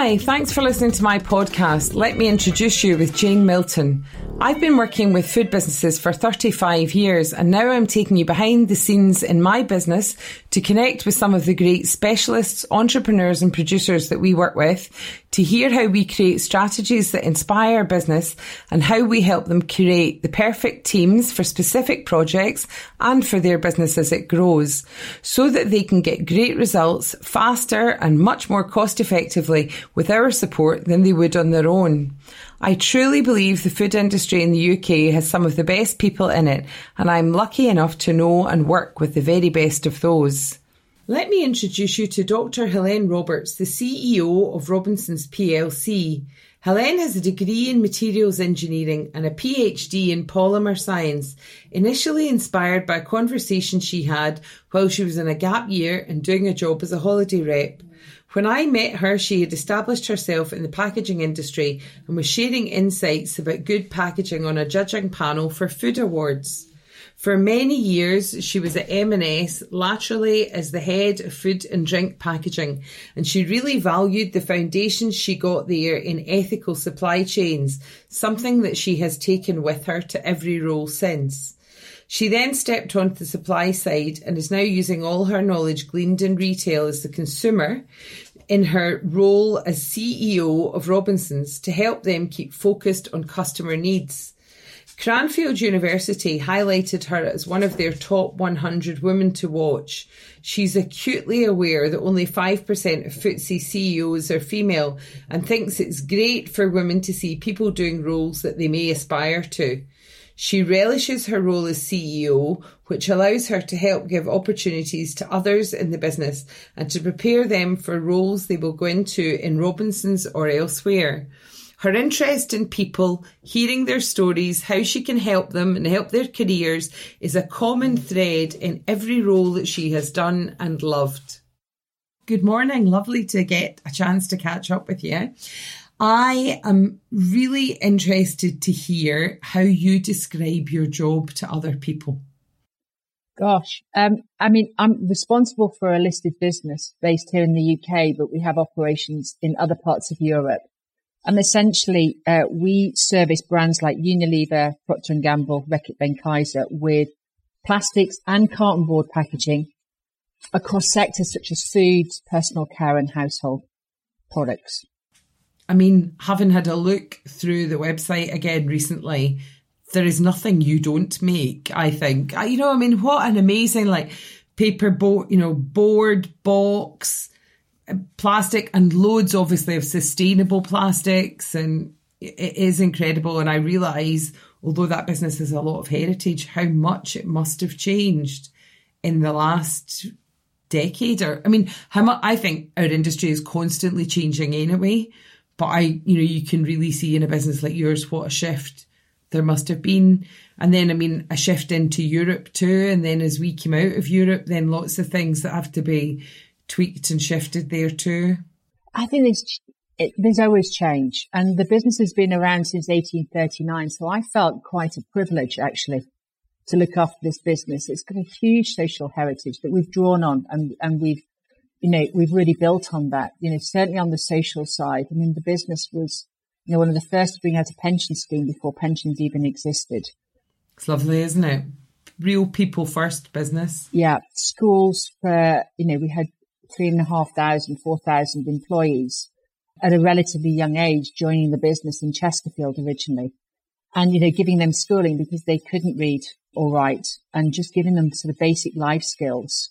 Hi, thanks for listening to my podcast. Let me introduce you with Jane Milton. I've been working with food businesses for 35 years and now I'm taking you behind the scenes in my business to connect with some of the great specialists, entrepreneurs and producers that we work with to hear how we create strategies that inspire business and how we help them create the perfect teams for specific projects and for their business as it grows so that they can get great results faster and much more cost effectively with our support than they would on their own. I truly believe the food industry in the UK has some of the best people in it, and I'm lucky enough to know and work with the very best of those. Let me introduce you to Dr. Helene Roberts, the CEO of Robinsons PLC. Helene has a degree in materials engineering and a PhD in polymer science, initially inspired by a conversation she had while she was in a gap year and doing a job as a holiday rep. When I met her, she had established herself in the packaging industry and was sharing insights about good packaging on a judging panel for food awards. For many years, she was at M&S, laterally as the head of food and drink packaging, and she really valued the foundations she got there in ethical supply chains, something that she has taken with her to every role since. She then stepped onto the supply side and is now using all her knowledge gleaned in retail as the consumer in her role as CEO of Robinsons to help them keep focused on customer needs. Cranfield University highlighted her as one of their top 100 women to watch. She's acutely aware that only 5% of FTSE CEOs are female and thinks it's great for women to see people doing roles that they may aspire to. She relishes her role as CEO, which allows her to help give opportunities to others in the business and to prepare them for roles they will go into in Robinsons or elsewhere. Her interest in people, hearing their stories, how she can help them and help their careers is a common thread in every role that she has done and loved. Good morning. Lovely to get a chance to catch up with you. I am really interested to hear how you describe your job to other people. Gosh, um, I mean, I'm responsible for a listed business based here in the UK, but we have operations in other parts of Europe. And essentially, uh, we service brands like Unilever, Procter & Gamble, Reckitt Benckiser with plastics and carton board packaging across sectors such as foods, personal care and household products. I mean, having had a look through the website again recently, there is nothing you don't make, I think. You know, I mean, what an amazing, like, paper boat, you know, board, box, uh, plastic and loads obviously of sustainable plastics and it is incredible and I realise although that business has a lot of heritage how much it must have changed in the last decade or I mean how much I think our industry is constantly changing anyway but I you know you can really see in a business like yours what a shift there must have been and then I mean a shift into Europe too and then as we came out of Europe then lots of things that have to be tweaked and shifted there too? I think there's it, there's always change, and the business has been around since 1839. So I felt quite a privilege actually to look after this business. It's got a huge social heritage that we've drawn on, and and we've you know we've really built on that. You know, certainly on the social side. I mean, the business was you know one of the first to bring out a pension scheme before pensions even existed. It's lovely, isn't it? Real people first business. Yeah, schools for you know we had three and a half thousand, four thousand employees at a relatively young age joining the business in Chesterfield originally. And, you know, giving them schooling because they couldn't read or write and just giving them sort of basic life skills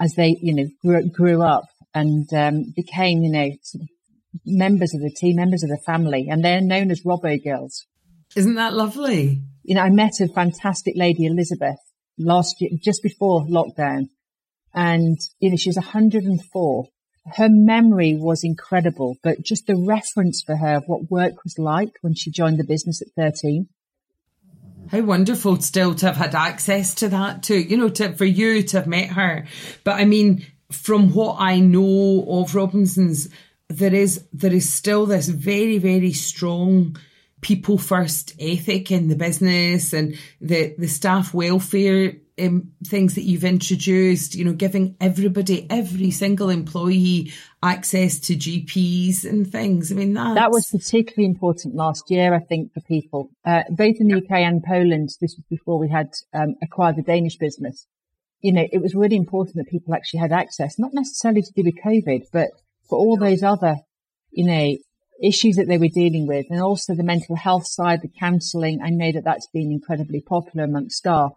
as they, you know, grew, grew up and um, became, you know, members of the team, members of the family. And they're known as Robbo Girls. Isn't that lovely? You know, I met a fantastic lady, Elizabeth, last year, just before lockdown and, you know, she was 104. Her memory was incredible, but just the reference for her of what work was like when she joined the business at 13. How wonderful still to have had access to that too, you know, to, for you to have met her. But I mean, from what I know of Robinsons, there is, there is still this very, very strong people first ethic in the business and the, the staff welfare um, things that you've introduced, you know, giving everybody, every single employee access to GPs and things. I mean, that was particularly important last year, I think, for people, uh, both in the UK and Poland. This was before we had um, acquired the Danish business. You know, it was really important that people actually had access, not necessarily to do with COVID, but for all those other, you know, issues that they were dealing with and also the mental health side, the counselling. I know that that's been incredibly popular amongst staff.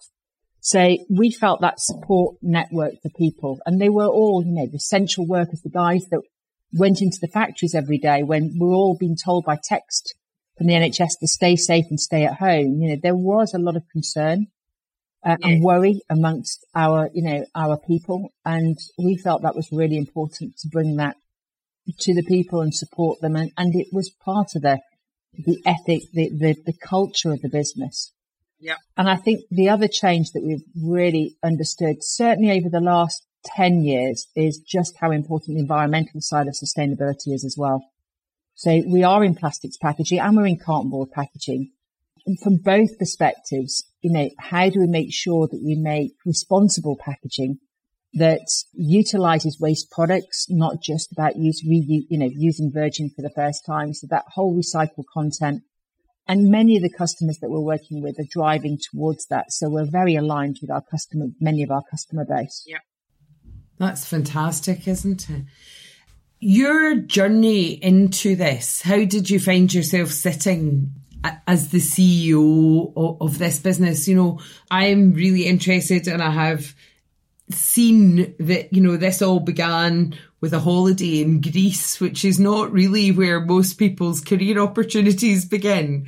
So we felt that support network for people and they were all, you know, the essential workers, the guys that went into the factories every day when we're all being told by text from the NHS to stay safe and stay at home. You know, there was a lot of concern uh, and worry amongst our, you know, our people. And we felt that was really important to bring that to the people and support them. And, and it was part of the, the ethic, the, the, the culture of the business. Yeah. And I think the other change that we've really understood, certainly over the last 10 years, is just how important the environmental side of sustainability is as well. So we are in plastics packaging and we're in cartonboard packaging. And from both perspectives, you know, how do we make sure that we make responsible packaging that utilizes waste products, not just about use, reuse, you know, using virgin for the first time. So that whole recycled content and many of the customers that we're working with are driving towards that. So we're very aligned with our customer, many of our customer base. Yeah. That's fantastic, isn't it? Your journey into this, how did you find yourself sitting as the CEO of this business? You know, I'm really interested and I have seen that, you know, this all began with a holiday in Greece, which is not really where most people's career opportunities begin.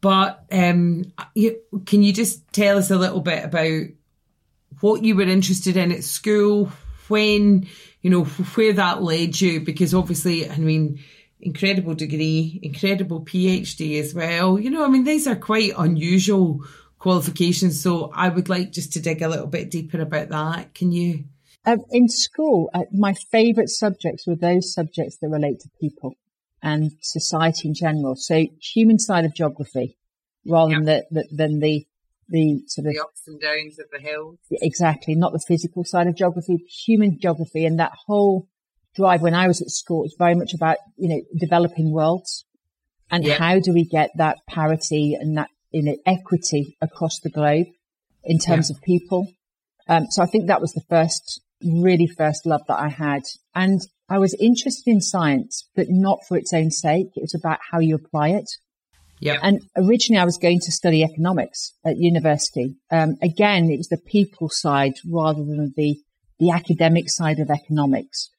But um, can you just tell us a little bit about what you were interested in at school, when, you know, where that led you? Because obviously, I mean, incredible degree, incredible PhD as well. You know, I mean, these are quite unusual qualifications. So I would like just to dig a little bit deeper about that. Can you? Um, in school, uh, my favourite subjects were those subjects that relate to people and society in general. So human side of geography, rather yep. than the, the, than the the sort of the ups and downs of the hills. Exactly, not the physical side of geography, human geography, and that whole drive when I was at school was very much about you know developing worlds and yep. how do we get that parity and that know equity across the globe in terms of people. Um, so I think that was the first really first love that I had. And I was interested in science, but not for its own sake. It was about how you apply it. Yeah. And originally I was going to study economics at university. Um, again, it was the people side rather than the, the academic side of economics.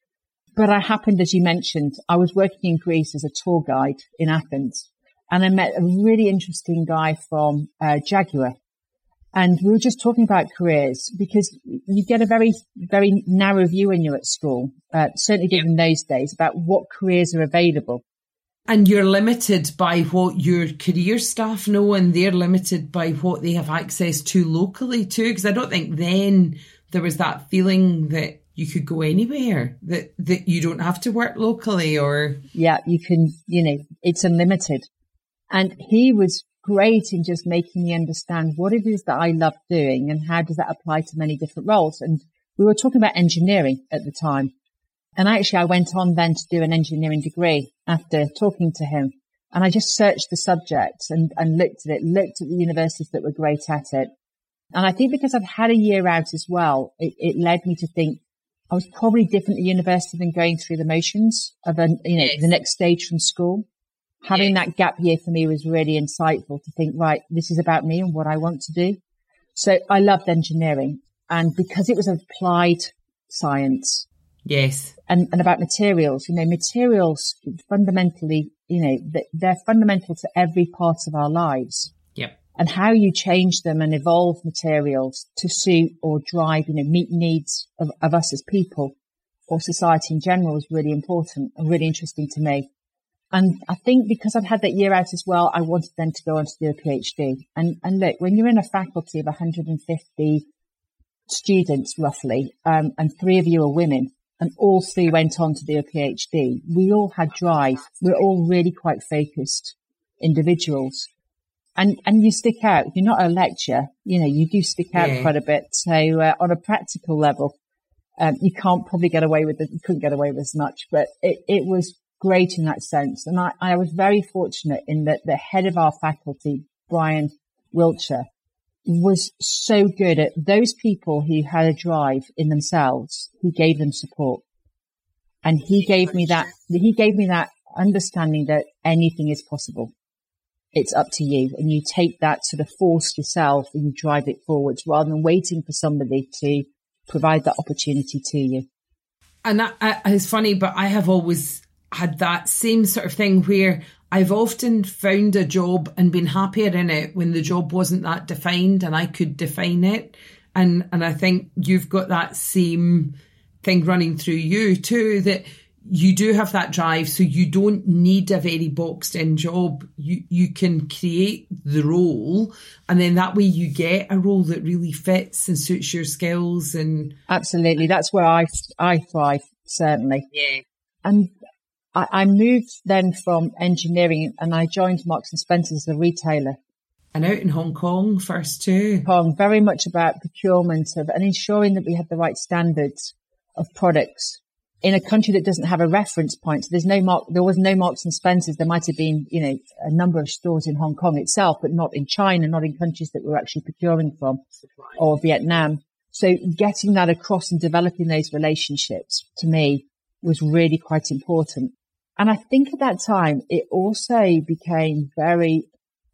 But I happened, as you mentioned, I was working in Greece as a tour guide in Athens and I met a really interesting guy from uh, Jaguar and we were just talking about careers because you get a very, very narrow view when you're at school, uh, certainly did in those days, about what careers are available. And you're limited by what your career staff know, and they're limited by what they have access to locally too. Because I don't think then there was that feeling that you could go anywhere, that that you don't have to work locally, or yeah, you can. You know, it's unlimited. And he was great in just making me understand what it is that I love doing and how does that apply to many different roles. And we were talking about engineering at the time. And actually I went on then to do an engineering degree after talking to him. And I just searched the subject and, and looked at it, looked at the universities that were great at it. And I think because I've had a year out as well, it, it led me to think I was probably different at university than going through the motions of a, you know, the next stage from school having that gap year for me was really insightful to think, right, this is about me and what I want to do. So I loved engineering and because it was applied science. Yes. And, and about materials, you know, materials fundamentally, you know, they're fundamental to every part of our lives. Yep. And how you change them and evolve materials to suit or drive, you know, meet needs of, of us as people or society in general is really important and really interesting to me. And I think because I'd had that year out as well, I wanted then to go on to do a PhD. And, and look, when you're in a faculty of 150 students roughly, um, and three of you are women, and all three went on to do a PhD, we all had drive. We're all really quite focused individuals. and and you stick out. You're not a lecturer. you know. You do stick out yeah. quite a bit. So uh, on a practical level, um, you can't probably get away with it. You couldn't get away with as much, but it, it was great in that sense. And I, I was very fortunate in that the head of our faculty, Brian Wiltshire, was so good at those people who had a drive in themselves, who gave them support. And he gave me that, he gave me that understanding that anything is possible. It's up to you. And you take that sort of force yourself and you drive it forwards rather than waiting for somebody to provide that opportunity to you. And that uh, is funny, but I have always had that same sort of thing where I've often found a job and been happier in it when the job wasn't that defined and I could define it. And and I think you've got that same thing running through you too that you do have that drive. So you don't need a very boxed in job. You you can create the role and then that way you get a role that really fits and suits your skills and absolutely. That's where i i thrive certainly. Yeah. And I, I moved then from engineering and I joined Marks and Spencer as a retailer. And out in Hong Kong first too. Hong, very much about procurement of and ensuring that we had the right standards of products in a country that doesn't have a reference point. So there's no mark, there was no Marks and Spencers. There might have been, you know, a number of stores in Hong Kong itself, but not in China, not in countries that we're actually procuring from or Vietnam. So getting that across and developing those relationships to me was really quite important. And I think at that time, it also became very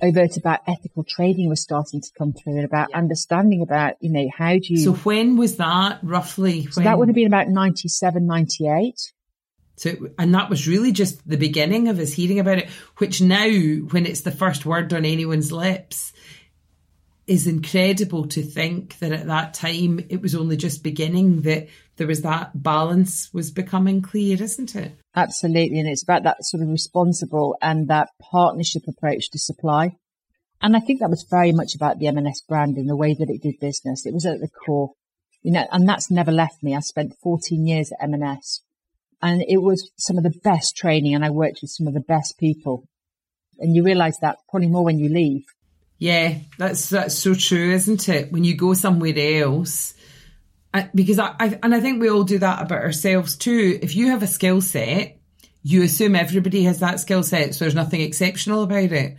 overt about ethical trading was starting to come through and about yeah. understanding about, you know, how do you. So when was that roughly? So that would have been about 97, 98. So, and that was really just the beginning of us hearing about it, which now, when it's the first word on anyone's lips, is incredible to think that at that time it was only just beginning that there was that balance was becoming clear, isn't it? Absolutely. And it's about that sort of responsible and that partnership approach to supply. And I think that was very much about the M&S brand and the way that it did business. It was at the core, you know, and that's never left me. I spent 14 years at M&S and it was some of the best training and I worked with some of the best people. And you realize that probably more when you leave. Yeah, that's that's so true, isn't it? When you go somewhere else, because I, I and I think we all do that about ourselves too. If you have a skill set, you assume everybody has that skill set, so there's nothing exceptional about it.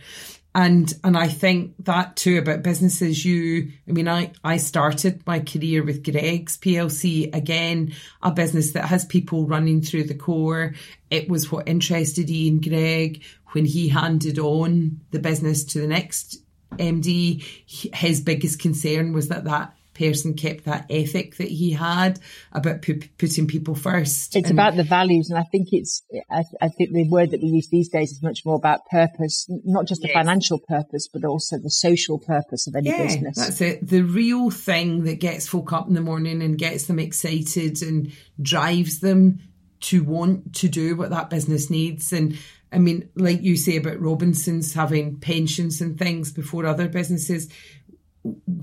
And and I think that too about businesses. You, I mean, I I started my career with Greggs PLC again, a business that has people running through the core. It was what interested Ian Gregg when he handed on the business to the next MD. His biggest concern was that that person kept that ethic that he had about p- putting people first. It's and about the values, and I think it's. I, I, think the word that we use these days is much more about purpose, not just the yes. financial purpose, but also the social purpose of any yeah, business. That's it. The real thing that gets folk up in the morning and gets them excited and drives them to want to do what that business needs and I mean, like you say about Robinsons having pensions and things before other businesses,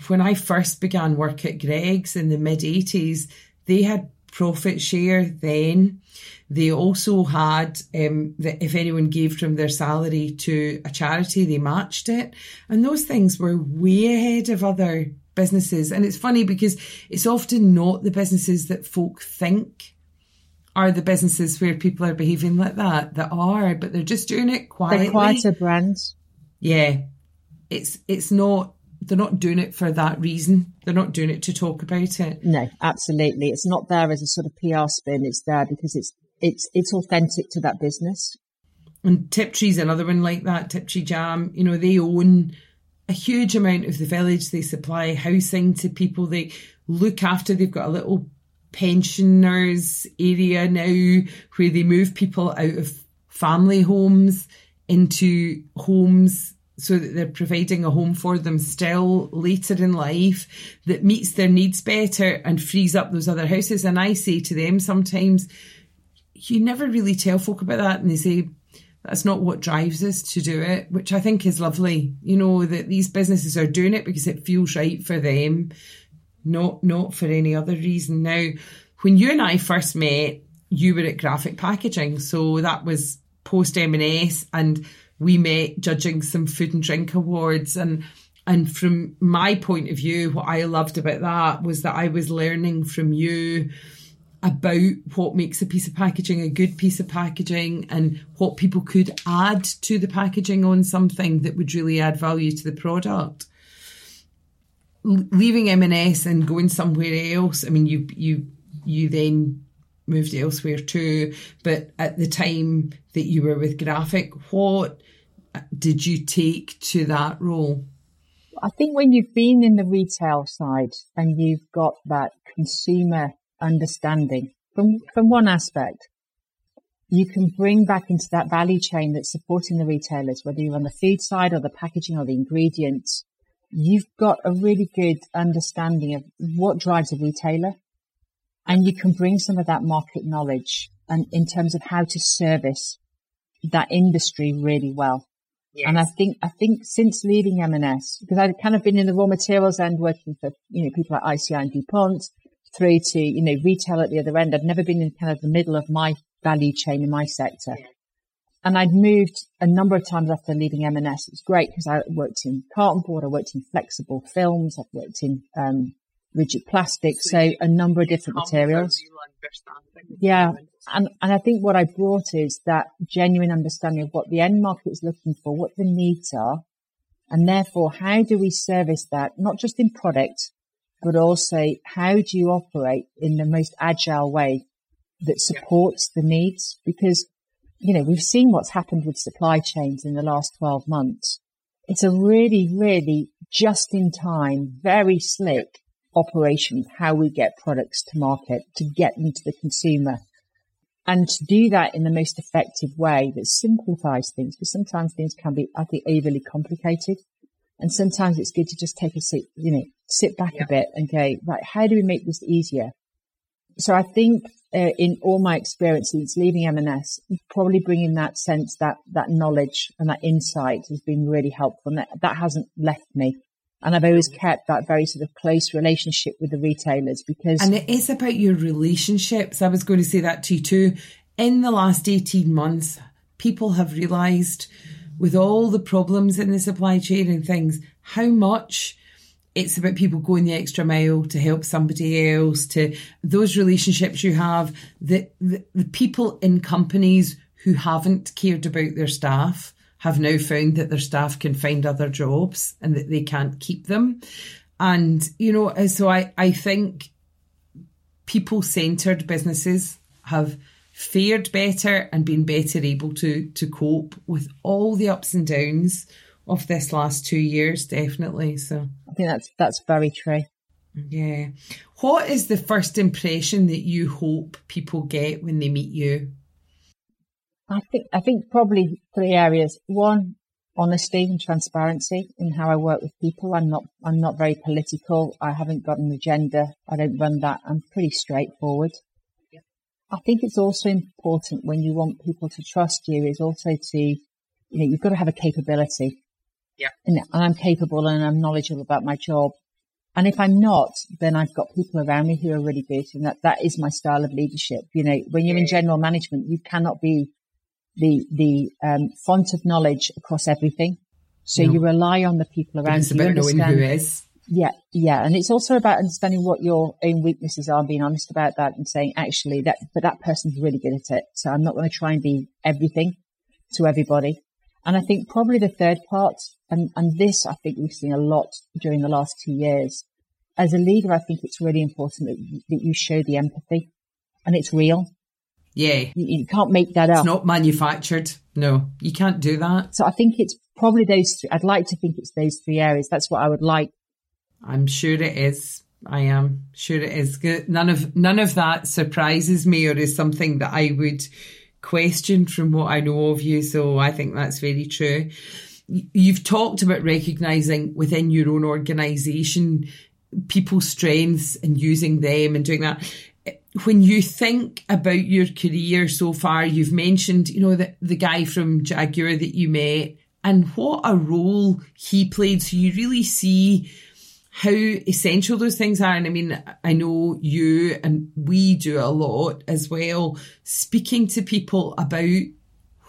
when I first began work at Greggs in the mid 80s, they had profit share then. They also had um, that if anyone gave from their salary to a charity, they matched it. And those things were way ahead of other businesses. And it's funny because it's often not the businesses that folk think are the businesses where people are behaving like that that are, but they're just doing it quietly. They're quieter brands. Yeah. It's it's not they're not doing it for that reason. They're not doing it to talk about it. No, absolutely. It's not there as a sort of PR spin. It's there because it's it's it's authentic to that business. And Tiptree's another one like that. Tiptree Jam, you know, they own a huge amount of the village. They supply housing to people. They look after. They've got a little pensioners area now where they move people out of family homes into homes so that they're providing a home for them still later in life that meets their needs better and frees up those other houses. And I say to them sometimes, you never really tell folk about that. And they say, that's not what drives us to do it, which I think is lovely. You know, that these businesses are doing it because it feels right for them, not, not for any other reason. Now, when you and I first met, you were at graphic packaging. So that was post M&S and we met judging some food and drink awards and and from my point of view, what I loved about that was that I was learning from you about what makes a piece of packaging a good piece of packaging and what people could add to the packaging on something that would really add value to the product. Leaving M&S and going somewhere else, I mean, you you you then moved elsewhere too, but at the time that you were with Graphic, what did you take to that role? I think when you've been in the retail side and you've got that consumer understanding from, from one aspect, you can bring back into that value chain that's supporting the retailers, whether you're on the food side or the packaging or the ingredients. You've got a really good understanding of what drives a retailer and you can bring some of that market knowledge and in terms of how to service that industry really well. Yes. And I think, I think since leaving M&S, because I'd kind of been in the raw materials end working for, you know, people like ICI and DuPont through to, you know, retail at the other end. I'd never been in kind of the middle of my value chain in my sector. And I'd moved a number of times after leaving M&S. It was great because I worked in carton board, I worked in flexible films, I've worked in um, rigid plastic, so, so a number of different materials. Yeah, and, and I think what I brought is that genuine understanding of what the end market is looking for, what the needs are, and therefore how do we service that, not just in product, but also how do you operate in the most agile way that supports the needs? Because, you know, we've seen what's happened with supply chains in the last 12 months. It's a really, really just in time, very slick operation, how we get products to market to get them to the consumer and to do that in the most effective way that simplifies things, because sometimes things can be, I think, overly complicated. And sometimes it's good to just take a seat, you know, sit back yeah. a bit and go, right, how do we make this easier? So I think uh, in all my experiences leaving M&S, probably bringing that sense, that, that knowledge and that insight has been really helpful. And that, that hasn't left me. And I've always kept that very sort of close relationship with the retailers because. And it is about your relationships. I was going to say that to you too. In the last 18 months, people have realised with all the problems in the supply chain and things, how much it's about people going the extra mile to help somebody else, to those relationships you have, the, the, the people in companies who haven't cared about their staff have now found that their staff can find other jobs and that they can't keep them. And, you know, uh, so I, I think people centered businesses have fared better and been better able to, to cope with all the ups and downs of this last two years, definitely. So think that's, that's very true. Yeah. What is the first impression that you hope people get when they meet you? I think I think probably three areas. One, honesty and transparency in how I work with people. I'm not I'm not very political. I haven't got an agenda. I don't run that. I'm pretty straightforward. Yeah. I think it's also important when you want people to trust you is also to you know, you've got to have a capability. Yeah. And I'm capable and I'm knowledgeable about my job. And if I'm not, then I've got people around me who are really good. And that, that is my style of leadership. You know, when you're in general management, you cannot be the the um, font of knowledge across everything. So no. you rely on the people around it's you. It's about knowing who is. Yeah, yeah, and it's also about understanding what your own weaknesses are, and being honest about that, and saying actually that, but that person's really good at it. So I'm not going to try and be everything to everybody. And I think probably the third part, and, and this I think we've seen a lot during the last two years. As a leader, I think it's really important that you, that you show the empathy, and it's real. Yeah. You, you, can't make that up. It's not manufactured. No, you can't do that. So I think it's probably those three. I'd like to think it's those three areas. That's what I would like. I'm sure it is. I am sure it is. None of none of that surprises me or is something that I would question from what I know of you. So I think that's very true. You've talked about recognizing within your own organization people's strengths and using them and doing that when you think about your career so far, you've mentioned, you know, the, the guy from Jaguar that you met and what a role he played. So you really see how essential those things are. And I mean, I know you and we do a lot as well, speaking to people about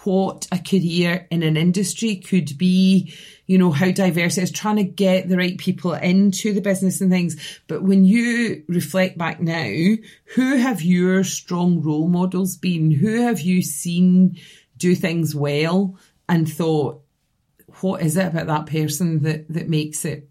what a career in an industry could be, you know, how diverse it is, trying to get the right people into the business and things. But when you reflect back now, who have your strong role models been? Who have you seen do things well and thought, what is it about that person that, that makes it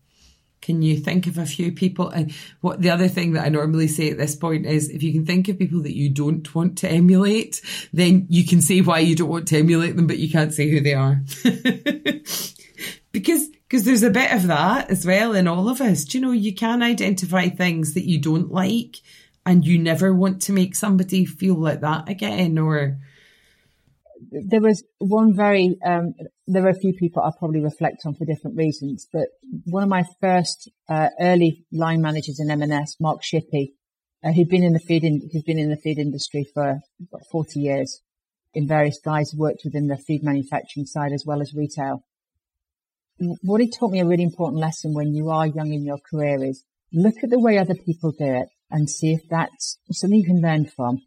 can you think of a few people? And what the other thing that I normally say at this point is if you can think of people that you don't want to emulate, then you can say why you don't want to emulate them, but you can't say who they are. because because there's a bit of that as well in all of us. Do you know, you can identify things that you don't like and you never want to make somebody feel like that again or there was one very, um, there were a few people I probably reflect on for different reasons, but one of my first uh, early line managers in M&S, Mark Shippey, uh, who'd been in the food, in, who's been in the food industry for about 40 years in various guys, worked within the food manufacturing side as well as retail. What he taught me a really important lesson when you are young in your career is look at the way other people do it and see if that's something you can learn from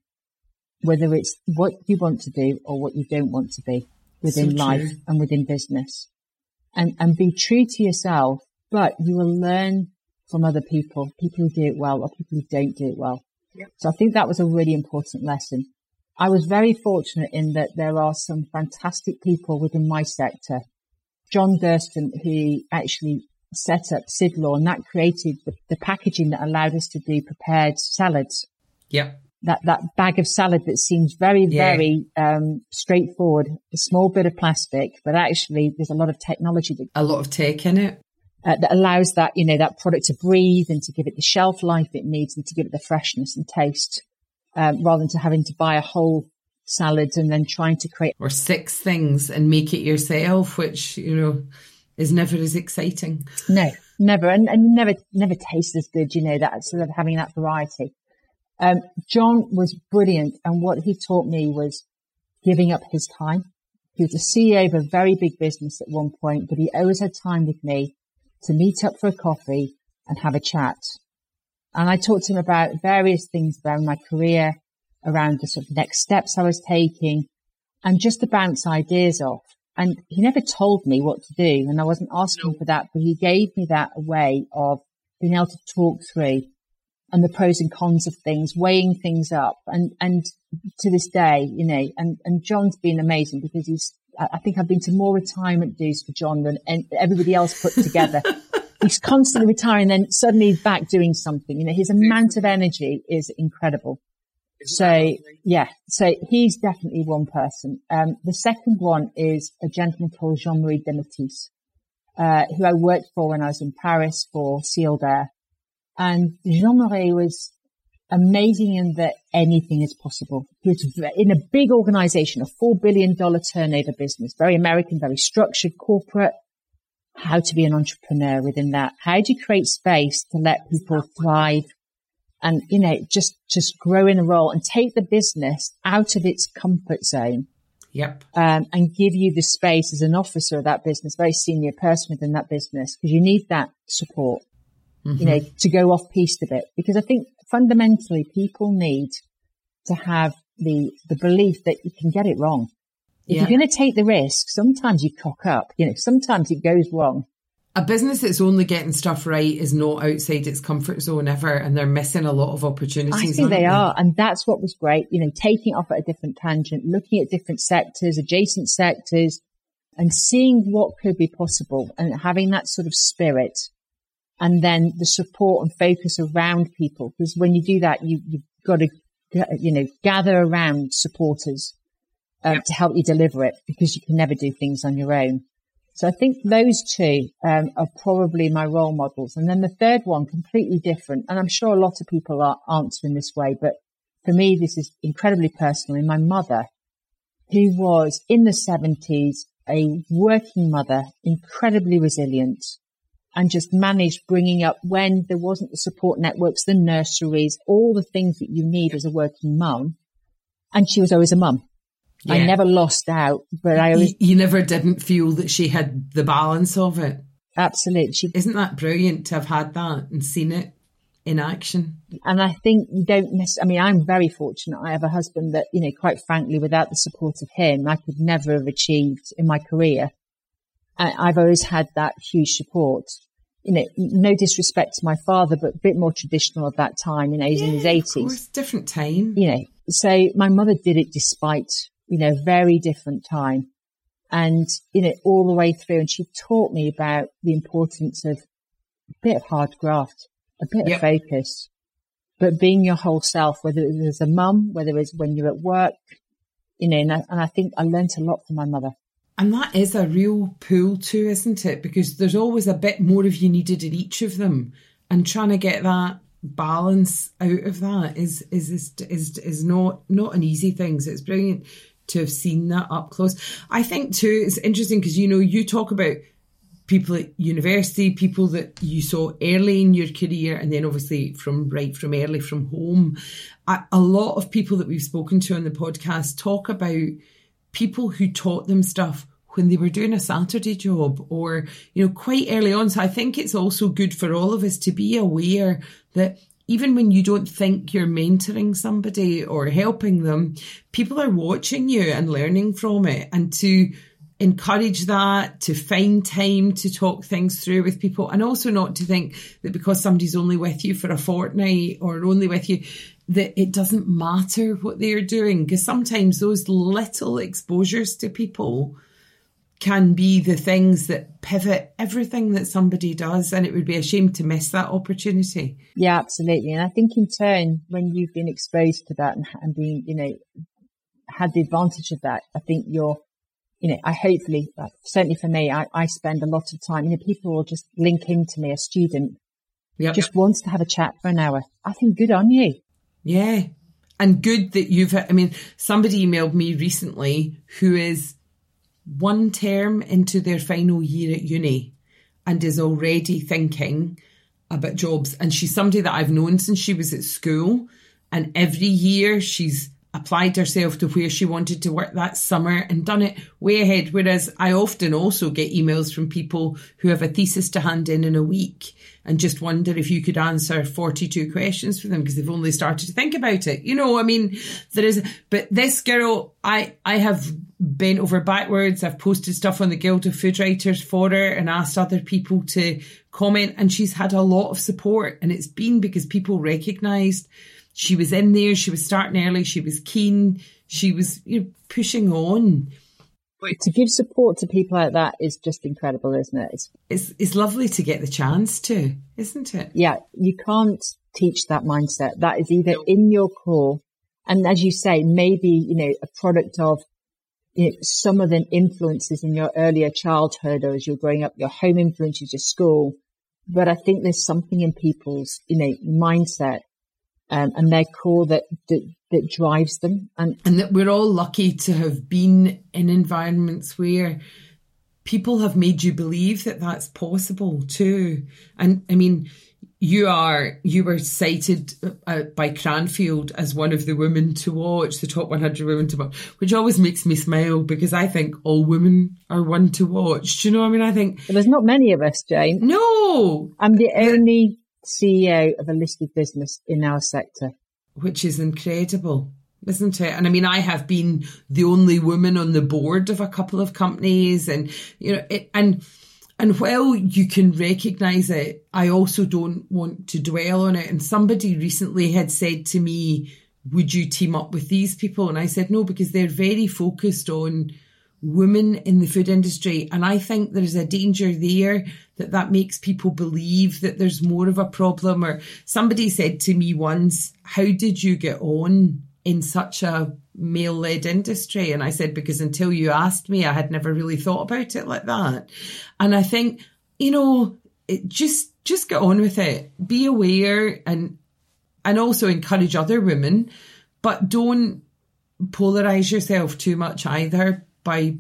whether it's what you want to do or what you don't want to be within so life and within business. And, and be true to yourself, but you will learn from other people, people who do it well or people who don't do it well. Yep. So I think that was a really important lesson. I was very fortunate in that there are some fantastic people within my sector. John Durston, who actually set up Sidlaw and that created the, the packaging that allowed us to do prepared salads. Yeah that, that bag of salad that seems very, yeah. very um, straightforward, a small bit of plastic, but actually there's a lot of technology. That, a lot of tech in it. Uh, that allows that, you know, that product to breathe and to give it the shelf life it needs and to give it the freshness and taste, um, rather than to having to buy a whole salad and then trying to create. Or six things and make it yourself, which, you know, is never as exciting. No, never. And, and never, never tastes as good, you know, that sort of having that variety. Um, John was brilliant, and what he taught me was giving up his time. He was the CEO of a very big business at one point, but he always had time with me to meet up for a coffee and have a chat. And I talked to him about various things around my career, around the sort of next steps I was taking, and just to bounce ideas off. And he never told me what to do, and I wasn't asking for that, but he gave me that way of being able to talk through and the pros and cons of things, weighing things up. And, and to this day, you know, and, and John's been amazing because he's, I think I've been to more retirement dues for John than everybody else put together. he's constantly retiring, then suddenly he's back doing something. You know, his amount of energy is incredible. so yeah, so he's definitely one person. Um, the second one is a gentleman called Jean-Marie Dematisse, uh, who I worked for when I was in Paris for Sealed Air. And Jean-Marie was amazing in that anything is possible. He was in a big organization, a $4 billion turnover business, very American, very structured corporate. How to be an entrepreneur within that. How do you create space to let people thrive and, you know, just, just grow in a role and take the business out of its comfort zone. Yep. Um, and give you the space as an officer of that business, very senior person within that business, because you need that support mm-hmm. you know, to go off piste a bit. Because I think fundamentally people need to have the, the belief that you can get it wrong. If yeah. you're going to take the risk, sometimes you cock up, you know, sometimes it goes wrong. A business that's only getting stuff right is not outside its comfort zone ever, and they're missing a lot of opportunities. I think they, they are, and that's what was great. You know, taking off at a different tangent, looking at different sectors, adjacent sectors, and seeing what could be possible, and having that sort of spirit and then the support and focus around people. Because when you do that, you, you've got to, you know, gather around supporters um, yep. to help you deliver it because you can never do things on your own. So I think those two um, are probably my role models. And then the third one, completely different. And I'm sure a lot of people are answering this way, but for me, this is incredibly personal. In my mother, who was in the 70s, a working mother, incredibly resilient, and just managed bringing up when there wasn't the support networks, the nurseries, all the things that you need as a working mum. And she was always a mum. Yeah. I never lost out, but I always. You, you, never didn't feel that she had the balance of it. Absolutely. She, Isn't that brilliant to have had that and seen it in action. And I think you don't necessarily, I mean, I'm very fortunate. I have a husband that, you know, quite frankly, without the support of him, I could never have achieved in my career. I, I've always had that huge support. You know, no disrespect to my father, but a bit more traditional at that time. You know, he's yeah, in his eighties. Different time. You know, so my mother did it despite, you know, very different time and, you know, all the way through. And she taught me about the importance of a bit of hard graft, a bit yep. of focus, but being your whole self, whether it was a mum, whether it's when you're at work, you know, and I, and I think I learnt a lot from my mother. And that is a real pull too, isn't it? Because there's always a bit more of you needed in each of them. And trying to get that balance out of that is is is is, is not not an easy thing. So it's brilliant to have seen that up close. I think too, it's interesting because you know you talk about people at university, people that you saw early in your career, and then obviously from right from early from home. A lot of people that we've spoken to on the podcast talk about people who taught them stuff when they were doing a Saturday job or, you know, quite early on. So I think it's also good for all of us to be aware that even when you don't think you're mentoring somebody or helping them, people are watching you and learning from it and to encourage that, to find time to talk things through with people and also not to think that because somebody's only with you for a fortnight or only with you, that it doesn't matter what they're doing. Because sometimes those little exposures to people can be the things that pivot everything that somebody does. And it would be a shame to miss that opportunity. Yeah, absolutely. And I think in turn, when you've been exposed to that and, and being, you know, had the advantage of that, I think you're, you know, I hopefully, certainly for me, I, I spend a lot of time, you know, people will just link into me, a student yep. just wants to have a chat for an hour. I think good on you. Yeah. And good that you've, I mean, somebody emailed me recently who is one term into their final year at uni and is already thinking about jobs. And she's somebody that I've known since she was at school. And every year she's applied herself to where she wanted to work that summer and done it way ahead. Whereas I often also get emails from people who have a thesis to hand in in a week and just wonder if you could answer 42 questions for them because they've only started to think about it. You know, I mean, there is, but this girl, I, I have bent over backwards. I've posted stuff on the Guild of Food Writers for her and asked other people to comment and she's had a lot of support and it's been because people recognized she was in there, she was starting early, she was keen, she was you know, pushing on. To give support to people like that is just incredible, isn't it? It's, it's, it's lovely to get the chance to, isn't it? Yeah, you can't teach that mindset. That is either in your core, and as you say, maybe you know a product of you know, some of the influences in your earlier childhood or as you're growing up, your home influences your school. But I think there's something in people's you know mindset um, and their core that, that that drives them. And and that we're all lucky to have been in environments where people have made you believe that that's possible too. And I mean, you are you were cited uh, by Cranfield as one of the women to watch, the top 100 women to watch, which always makes me smile because I think all women are one to watch. Do you know? I mean, I think well, there's not many of us, Jane. No, I'm the only CEO of a listed business in our sector. Which is incredible, isn't it? And I mean, I have been the only woman on the board of a couple of companies and, you know, it, and, and while you can recognize it, I also don't want to dwell on it. And somebody recently had said to me, would you team up with these people? And I said, no, because they're very focused on women in the food industry. And I think there's a danger there that that makes people believe that there's more of a problem. Or somebody said to me once, how did you get on in such a male led industry? And I said, because until you asked me, I had never really thought about it like that. And I think, you know, it just, just get on with it. Be aware and, and also encourage other women, but don't polarize yourself too much either by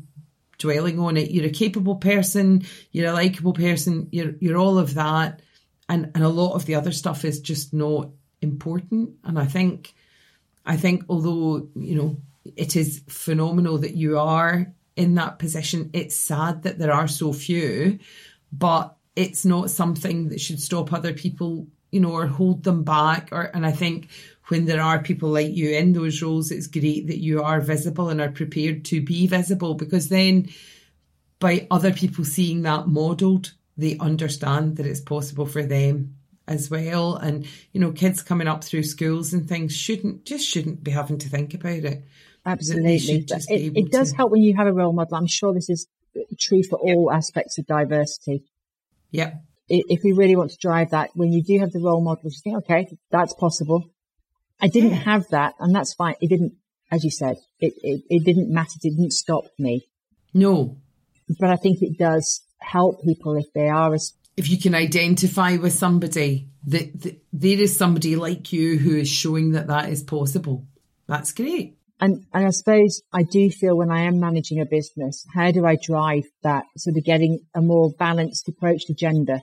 dwelling on it. You're a capable person, you're a likable person, you're you're all of that. And and a lot of the other stuff is just not important. And I think I think although, you know, it is phenomenal that you are in that position, it's sad that there are so few, but it's not something that should stop other people you know, or hold them back. Or and I think when there are people like you in those roles, it's great that you are visible and are prepared to be visible because then by other people seeing that modelled, they understand that it's possible for them as well. And, you know, kids coming up through schools and things shouldn't, just shouldn't be having to think about it. Absolutely. It, it, does to... help when you have a role model. I'm sure this is true for all aspects of diversity. Yeah. If we really want to drive that, when you do have the role model, you think, okay, that's possible. I didn't yeah. have that, and that's fine. It didn't, as you said, it, it, it didn't matter. It didn't stop me. No. But I think it does help people if they are as if you can identify with somebody that, that, there is somebody like you who is showing that that is possible that's great and and i suppose i do feel when i am managing a business how do i drive that sort of getting a more balanced approach to gender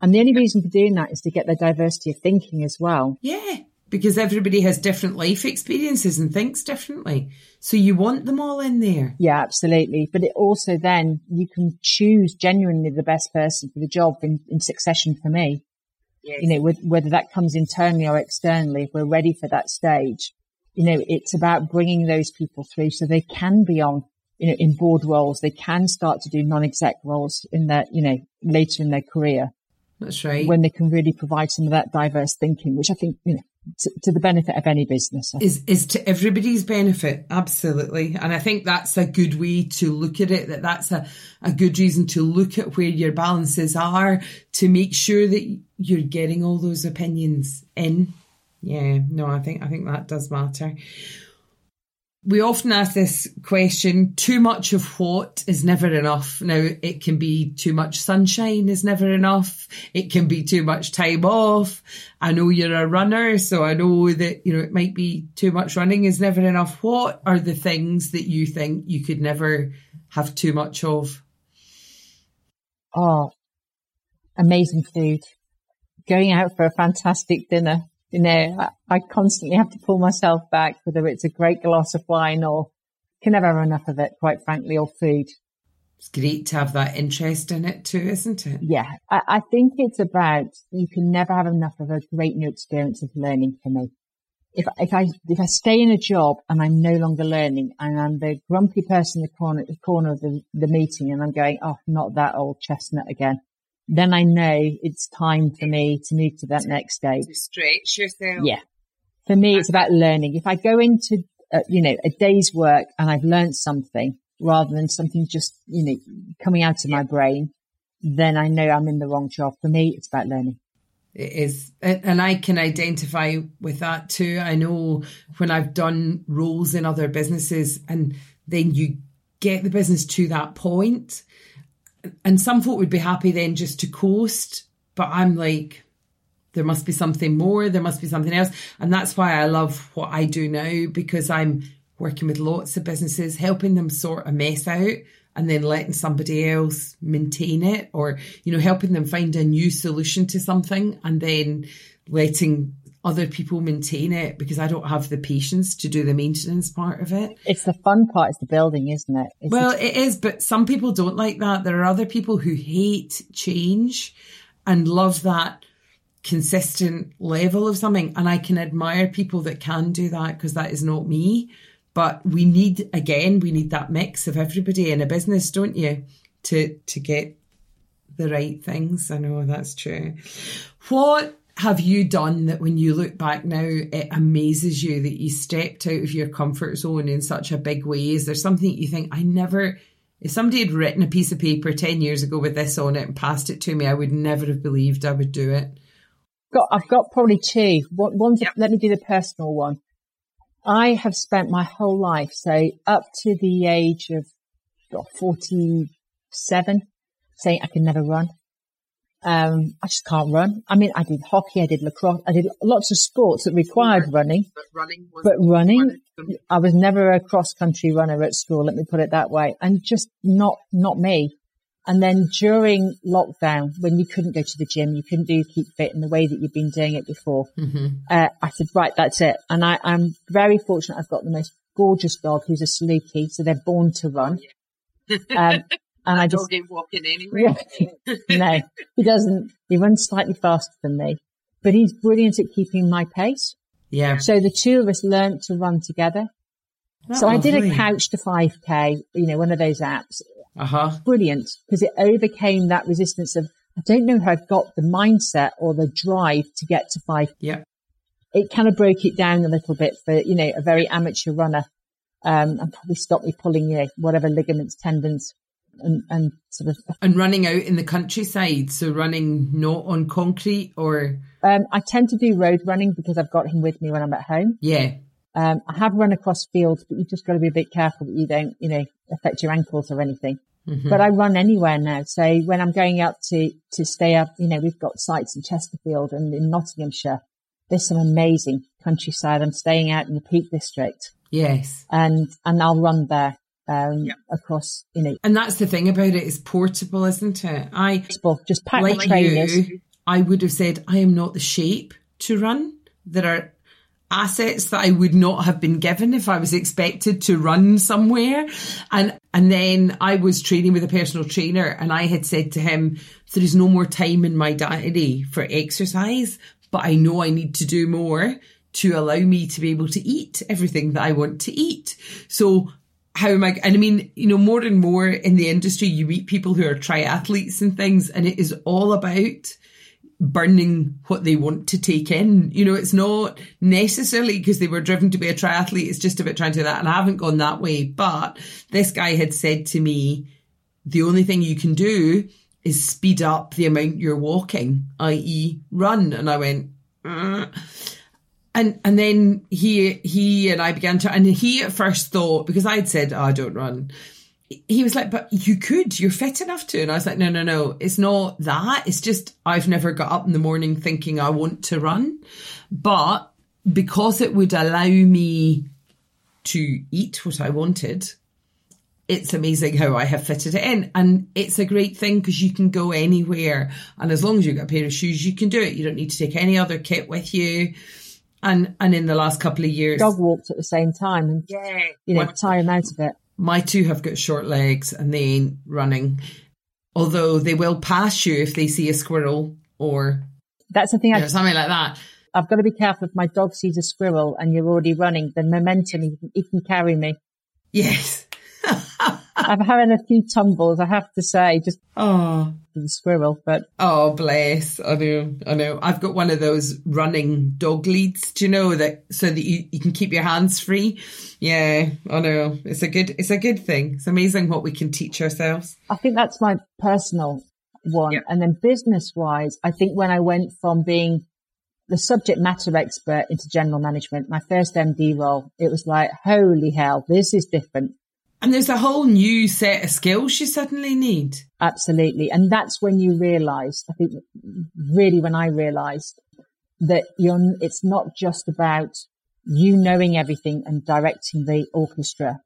and the only reason for doing that is to get the diversity of thinking as well yeah because everybody has different life experiences and thinks differently. So you want them all in there. Yeah, absolutely. But it also then you can choose genuinely the best person for the job in, in succession for me. Yes. You know, whether that comes internally or externally, if we're ready for that stage, you know, it's about bringing those people through so they can be on, you know, in board roles. They can start to do non-exec roles in their, you know, later in their career. That's right. When they can really provide some of that diverse thinking, which I think, you know, to, to, the benefit of any business. Is is to everybody's benefit, absolutely. And I think that's a good way to look at it. That that's a, a good reason to look at where your balances are to make sure that you're getting all those opinions in. Yeah, no, I think I think that does matter we often ask this question too much of what is never enough. Now it can be too much sunshine is never enough. It can be too much time off. I know you're a runner so i know that you know it might be too much running is never enough. What are the things that you think you could never have too much of? Oh amazing food. Going out for a fantastic dinner you know, I, I, constantly have to pull myself back, whether it's a great glass of wine or can never have enough of it, quite frankly, or food. It's great to have that interest in it too, isn't it? Yeah. I, I think it's about, you can never have enough of a great new experience of learning for me. If, if I, if I stay in a job and I'm no longer learning and I'm the grumpy person in the corner, the corner of the, the meeting and I'm going, oh, not that old chestnut again then I know it's time for me to move to that next stage. To stretch yourself. Yeah. For me, it's about learning. If I go into, uh, you know, a day's work and I've learned something rather than something just, you know, coming out of yeah. my brain, then I know I'm in the wrong job. For me, it's about learning. It is. And I can identify with that too. I know when I've done roles in other businesses and then you get the business to that point and some folk would be happy then just to coast, but I'm like, there must be something more, there must be something else. And that's why I love what I do now because I'm working with lots of businesses, helping them sort a mess out and then letting somebody else maintain it or, you know, helping them find a new solution to something and then letting other people maintain it because I don't have the patience to do the maintenance part of it. It's the fun part, it's the building, isn't it? It's well, it is, but some people don't like that. There are other people who hate change and love that consistent level of something. And I can admire people that can do that because that is not me. But we need, again, we need that mix of everybody in a business, don't you? To, to get the right things. I know that's true. What have you done that when you look back now, it amazes you that you stepped out of your comfort zone in such a big way? Is there something that you think, I never, if somebody had written a piece of paper 10 years ago with this on it and passed it to me, I would never have believed I would do it? Got, I've got probably two. One, yep. let me do the personal one. I have spent my whole life, so up to the age of 47, saying I can never run. Um, I just can't run. I mean, I did hockey, I did lacrosse, I did lots of sports that required running. But running, but running, I was never a cross country runner at school. Let me put it that way, and just not not me. And then during lockdown, when you couldn't go to the gym, you couldn't do keep fit in the way that you've been doing it before. Mm-hmm. Uh, I said, right, that's it. And I, am very fortunate. I've got the most gorgeous dog who's a Saluki, so they're born to run. Oh, yeah. um, and I just dog walking anyway. no, he doesn't. He runs slightly faster than me. but he's brilliant at keeping my pace. Yeah. So the two of us learned to run together. That's so I did a couch to 5k, you know, one of those apps. Uh-huh. Brilliant because it overcame that resistance of, I don't know how I've got the mindset or the drive to get to five k. Yeah. It kind of broke it down a little bit for, you know, a very amateur runner. Um, and probably stopped me pulling, you know, whatever ligaments, tendons and, and sort of, And running out in the countryside, so running not on concrete or um, I tend to do road running because I've got him with me when I'm at home. yeah. Um, I have run across fields, but you've just got to be a bit careful that you don't, you know, affect your ankles or anything. Mhm. But I run anywhere now. So when I'm going out to, to stay up, you know, we've got sites in Chesterfield and in Nottinghamshire. There's some amazing countryside. I'm staying out in the Peak District Yes. and, and I'll run there, um, across, you know, And that's the thing about it, it's portable, isn't it? I just pack the like trainers. you, I would have said I am not the shape to run. There are assets that I would not have been given if I was expected to run somewhere. And and then I was training with a personal trainer and I had said to him, there is no more time in my diary for exercise, but I know I need to do more to allow me to be able to eat everything that I want to eat. So how am I? And I mean, you know, more and more in the industry, you meet people who are triathletes and things, and it is all about burning what they want to take in. You know, it's not necessarily because they were driven to be a triathlete. It's just about trying to do that. And I haven't gone that way. But this guy had said to me, the only thing you can do is speed up the amount you're walking, i.e. run. And I went, "Uh." And and then he he and I began to and he at first thought because I had said oh, I don't run he was like but you could you're fit enough to and I was like no no no it's not that it's just I've never got up in the morning thinking I want to run but because it would allow me to eat what I wanted it's amazing how I have fitted it in. And it's a great thing because you can go anywhere. And as long as you've got a pair of shoes, you can do it. You don't need to take any other kit with you. And and in the last couple of years, Dog walked at the same time and, yeah, you know, my, tire him out of it. my two have got short legs and they ain't running. Although they will pass you if they see a squirrel or That's the thing you I something like that. I've got to be careful if my dog sees a squirrel and you're already running, the momentum, he, he can carry me. Yes. I'm having a few tumbles, I have to say, just Oh, the squirrel, but Oh, bless. I know, I know. I've got one of those running dog leads, do you know, that so that you, you can keep your hands free. Yeah, I know. It's a good it's a good thing. It's amazing what we can teach ourselves. I think that's my personal one. Yeah. And then business wise, I think when I went from being the subject matter expert into general management, my first MD role, it was like, holy hell, this is different. And there's a whole new set of skills you suddenly need. Absolutely. And that's when you realize, I think really when I realized that you're, it's not just about you knowing everything and directing the orchestra.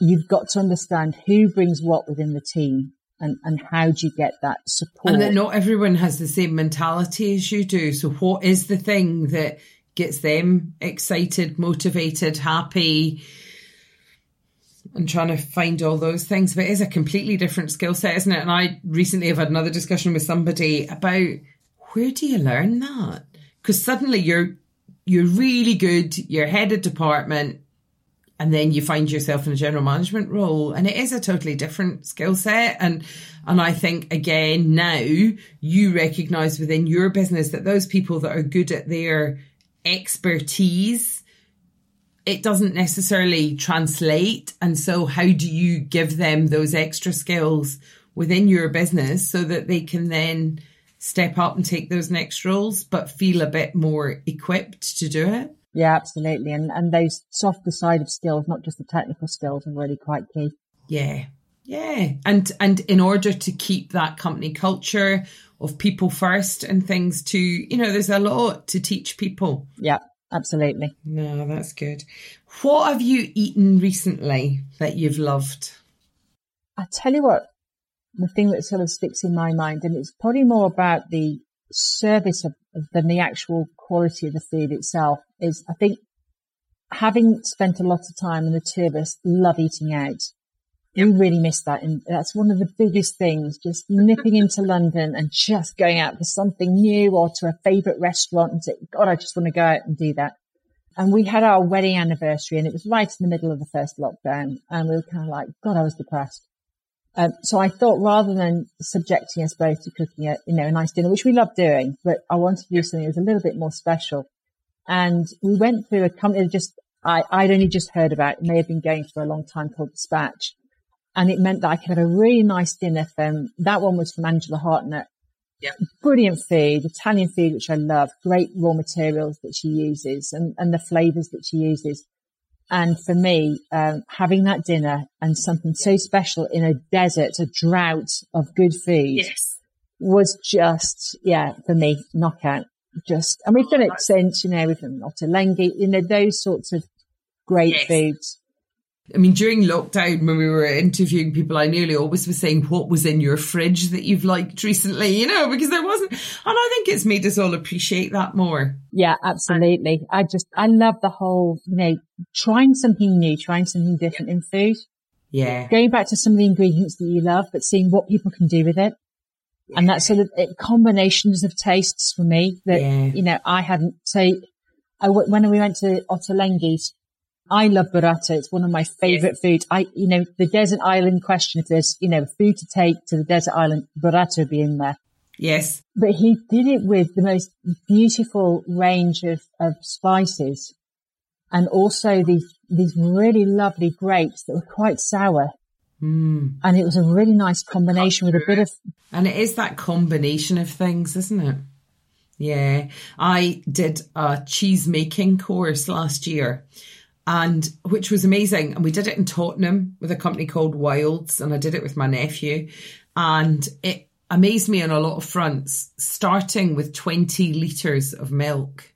You've got to understand who brings what within the team and, and how do you get that support. And that not everyone has the same mentality as you do. So what is the thing that gets them excited, motivated, happy? And trying to find all those things. But it is a completely different skill set, isn't it? And I recently have had another discussion with somebody about where do you learn that? Because suddenly you're you're really good, you're head of department, and then you find yourself in a general management role, and it is a totally different skill set. And and I think again now you recognise within your business that those people that are good at their expertise it doesn't necessarily translate. And so, how do you give them those extra skills within your business so that they can then step up and take those next roles, but feel a bit more equipped to do it? Yeah, absolutely. And and those softer side of skills, not just the technical skills, are really quite key. Yeah. Yeah. And and in order to keep that company culture of people first and things to, you know, there's a lot to teach people. Yeah, absolutely. No, that's good. What have you eaten recently that you've loved? I tell you what, the thing that sort of sticks in my mind, and it's probably more about the service of, than the actual quality of the food itself, is I think having spent a lot of time in the two of us love eating out. We really miss that. And that's one of the biggest things, just nipping into London and just going out for something new or to a favorite restaurant and say, God, I just want to go out and do that. And we had our wedding anniversary and it was right in the middle of the first lockdown. And we were kind of like, God, I was depressed. Um, so I thought rather than subjecting us both to cooking a, you know, a nice dinner, which we love doing, but I wanted to do something that was a little bit more special. And we went through a company that just, I, I'd only just heard about, it may have been going for a long time called Dishpatch. And it meant that I could have a really nice dinner from, that one was from Angela Hartnett. Yeah. Brilliant food, Italian food, which I love, great raw materials that she uses and, and the flavors that she uses. And for me, um, having that dinner and something so special in a desert, a drought of good food yes. was just, yeah, for me, knockout. Just, and we've done it since, you know, we've done Ottolenghi, you know, those sorts of great Yes. foods. I mean, during lockdown, when we were interviewing people, I nearly always was saying, what was in your fridge that you've liked recently, you know, because there wasn't. And I think it's made us all appreciate that more. Yeah, absolutely. I just, I love the whole, you know, trying something new, trying something different in food, Yeah. going back to some of the ingredients that you love, but seeing what people can do with it. And that sort of it, combinations of tastes for me that, Yeah. you know, I hadn't, so I, when we went to Ottolenghi's, I love burrata. It's one of my favorite foods. I, you know, the desert island question, if there's, you know, food to take to the desert island, burrata would be in there. Yes. But he did it with the most beautiful range of, of spices and also these, these really lovely grapes that were quite sour. Mm. And it was a really nice combination with a bit of, And it is that combination of things, isn't it? Yeah. I did a cheese making course last year and which was amazing. And we did it in Tottenham with a company called Wildes and I did it with my nephew and it amazed me on a lot of fronts, starting with 20 litres of milk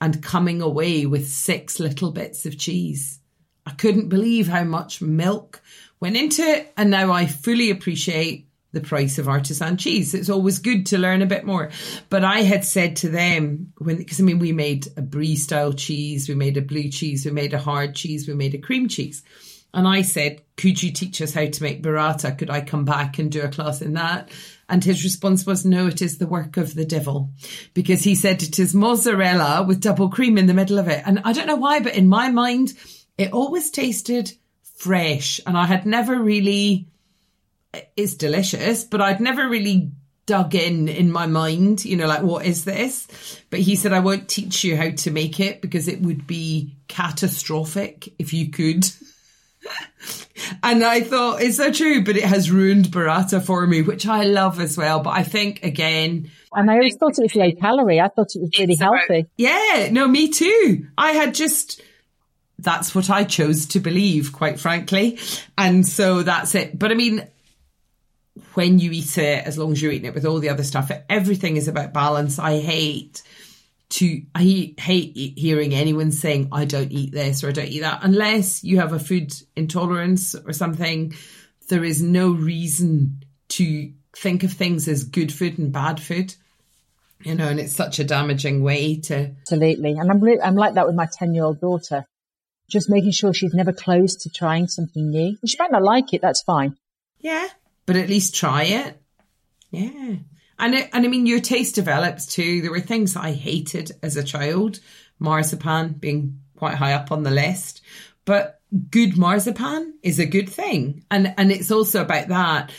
and coming away with six little bits of cheese. I couldn't believe how much milk went into it. And now I fully appreciate the price of artisan cheese. It's always good to learn a bit more. But I had said to them when, because I mean, we made a brie style cheese, we made a blue cheese, we made a hard cheese, we made a cream cheese. And I said, could you teach us how to make burrata? Could I come back and do a class in that? And his response was, no, it is the work of the devil. Because he said it is mozzarella with double cream in the middle of it. And I don't know why, but in my mind, it always tasted fresh. And I had never really, it's delicious, but I'd never really dug in in my mind, you know, like, what is this? But he said, I won't teach you how to make it because it would be catastrophic if you could. and I thought it's so true, but it has ruined burrata for me, which I love as well. But I think again, and I always thought it was low calorie. I thought it was really it's about- healthy. yeah, no, me too. I had just, that's what I chose to believe, quite frankly. And so that's it. But I mean, when you eat it, as long as you're eating it with all the other stuff, everything is about balance. I hate to, I hate, hate hearing anyone saying, I don't eat this or I don't eat that. Unless you have a food intolerance or something, there is no reason to think of things as good food and bad food. You know, and it's such a damaging way to Absolutely. And I'm, re- I'm like that with my 10 year old daughter. Just making sure she's never closed to trying something new. She might not like it. That's fine. Yeah, but at least try it. Yeah. And it, and I mean, your taste develops too. There were things I hated as a child, marzipan being quite high up on the list, but good marzipan is a good thing. And, and it's also about that.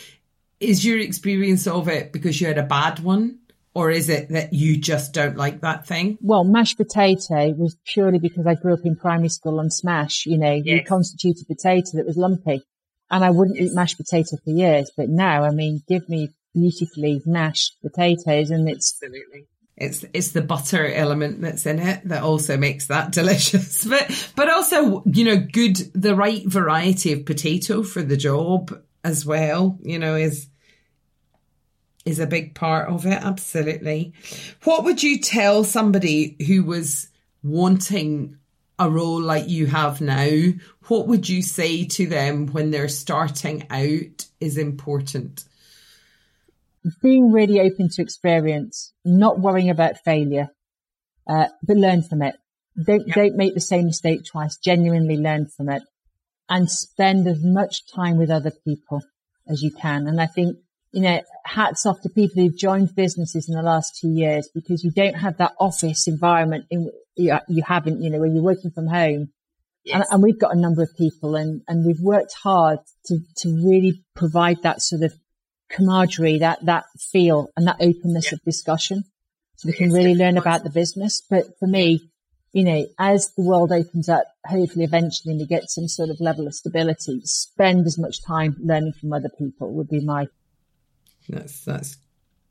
Is your experience of it because you had a bad one? Or is it that you just don't like that thing? Well, mashed potato was purely because I grew up in primary school on smash, you know, Yes. reconstituted potato that was lumpy. And I wouldn't eat mashed potato for years. But now, I mean, give me beautifully mashed potatoes and it's, Absolutely. It's it's the butter element that's in it that also makes that delicious. But but also, you know, good the right variety of potato for the job as well, you know, is is a big part of it, absolutely. What would you tell somebody who was wanting a role like you have now? What would you say to them when they're starting out is important? being really open to experience, not worrying about failure, uh, but learn from it. Don't, Yep. don't make the same mistake twice. Genuinely learn from it. and spend as much time with other people as you can. And I think, you know, hats off to people who've joined businesses in the last two years because you don't have that office environment in, you, you haven't, you know, when you're working from home. Yes. And, and, we've got a number of people and, and we've worked hard to, to really provide that sort of camaraderie, that, that feel and that openness yeah. of discussion. So we can really learn about the business. But for me, you know, as the world opens up, hopefully eventually we get some sort of level of stability, spend as much time learning from other people would be my. That's, that's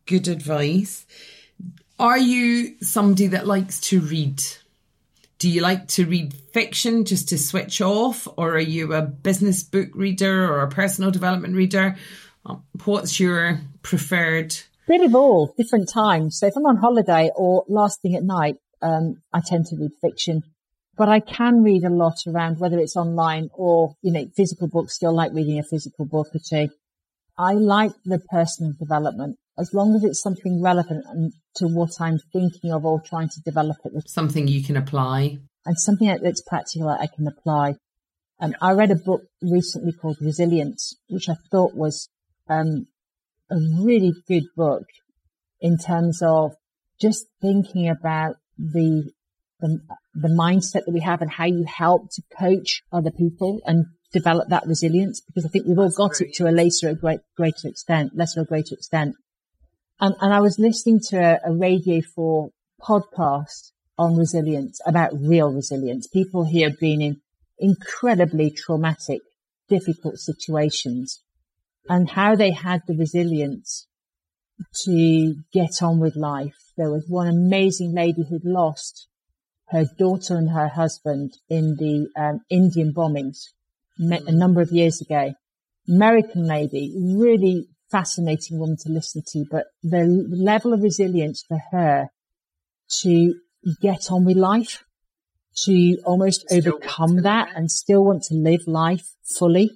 good advice. Are you somebody that likes to read? Do you like to read fiction just to switch off, or are you a business book reader or a personal development reader? What's your preferred? Bit of all, different times. So if I'm on holiday or last thing at night, um, I tend to read fiction, but I can read a lot around whether it's online or, you know, physical books. Still like reading a physical book or two. I like the personal development as long as it's something relevant to what I'm thinking of or trying to develop it. Something you can apply. And something that's practical that I can apply. Um, I read a book recently called Resilience, which I thought was um, a really good book in terms of just thinking about the, the, the mindset that we have and how you help to coach other people and develop that resilience because I think we've all got great. it to a lesser or great, greater extent, lesser or greater extent. And, and I was listening to a, a Radio 4 podcast on resilience about real resilience. People who have been in incredibly traumatic, difficult situations and how they had the resilience to get on with life. There was one amazing lady who'd lost her daughter and her husband in the um, Indian bombings a number of years ago. American lady, really fascinating woman to listen to, but the level of resilience for her to get on with life, to almost still overcome that and still want to live life fully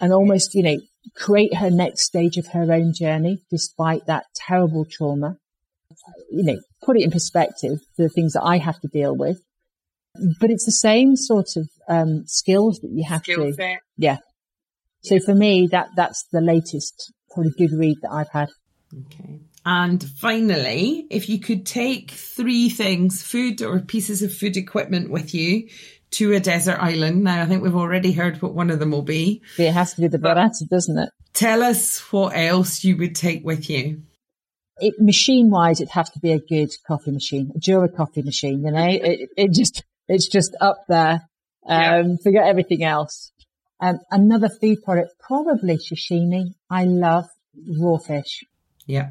and almost, you know, create her next stage of her own journey despite that terrible trauma. You know, put it in perspective, the things that I have to deal with. But it's the same sort of um, skills that you have Skill to. Set. Yeah. So for me, that that's the latest probably good read that I've had. Okay. And finally, if you could take three things, food or pieces of food equipment with you to a desert island. Now, I think we've already heard what one of them will be. It has to be the burrata, doesn't it? Tell us what else you would take with you. It, machine wise, it'd have to be a good coffee machine, a Jura coffee machine, you know, it, it just, it's just up there. Um, yeah. forget everything else. Um, another food product, probably sashimi. I love raw fish. Yeah.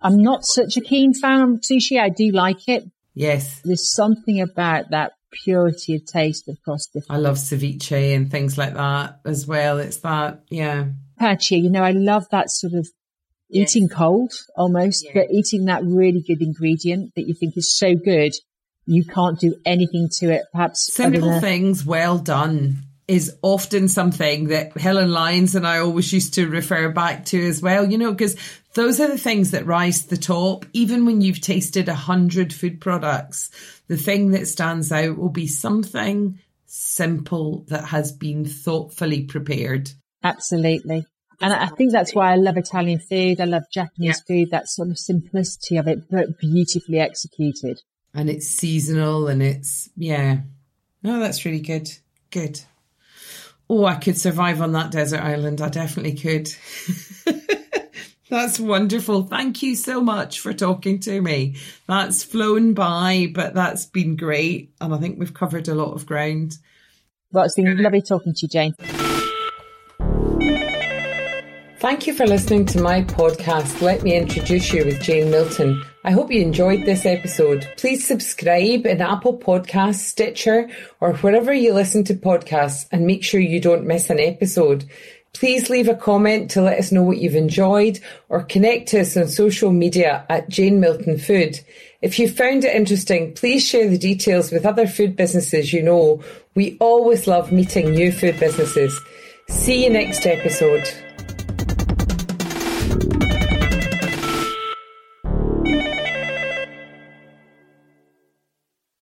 I'm not such a keen fan of sushi. I do like it. Yes. There's something about that purity of taste across different. I love ceviche and things like that as well. It's that, yeah. Pachi, you know, I love that sort of yes. eating cold almost, yeah. but eating that really good ingredient that you think is so good, you can't do anything to it. Perhaps simple things well done is often something that Helen Lyons and I always used to refer back to as well, you know, because those are the things that rise to the top. Even when you've tasted a hundred food products, the thing that stands out will be something simple that has been thoughtfully prepared. Absolutely. And I think that's why I love Italian food. I love Japanese yeah. food, that sort of simplicity of it, but beautifully executed. And it's seasonal and it's, yeah. No, that's really good. Good. Oh, I could survive on that desert island. I definitely could. That's wonderful. Thank you so much for talking to me. That's flown by, but that's been great. And I think we've covered a lot of ground. Well, it's been lovely talking to you, Jane. Thank you for listening to my podcast, Let Me Introduce You with Jane Milton. I hope you enjoyed this episode. Please subscribe in Apple Podcasts, Stitcher, or wherever you listen to podcasts and make sure you don't miss an episode. Please leave a comment to let us know what you've enjoyed or connect to us on social media at Jane Milton Food. If you found it interesting, please share the details with other food businesses you know. We always love meeting new food businesses. See you next episode.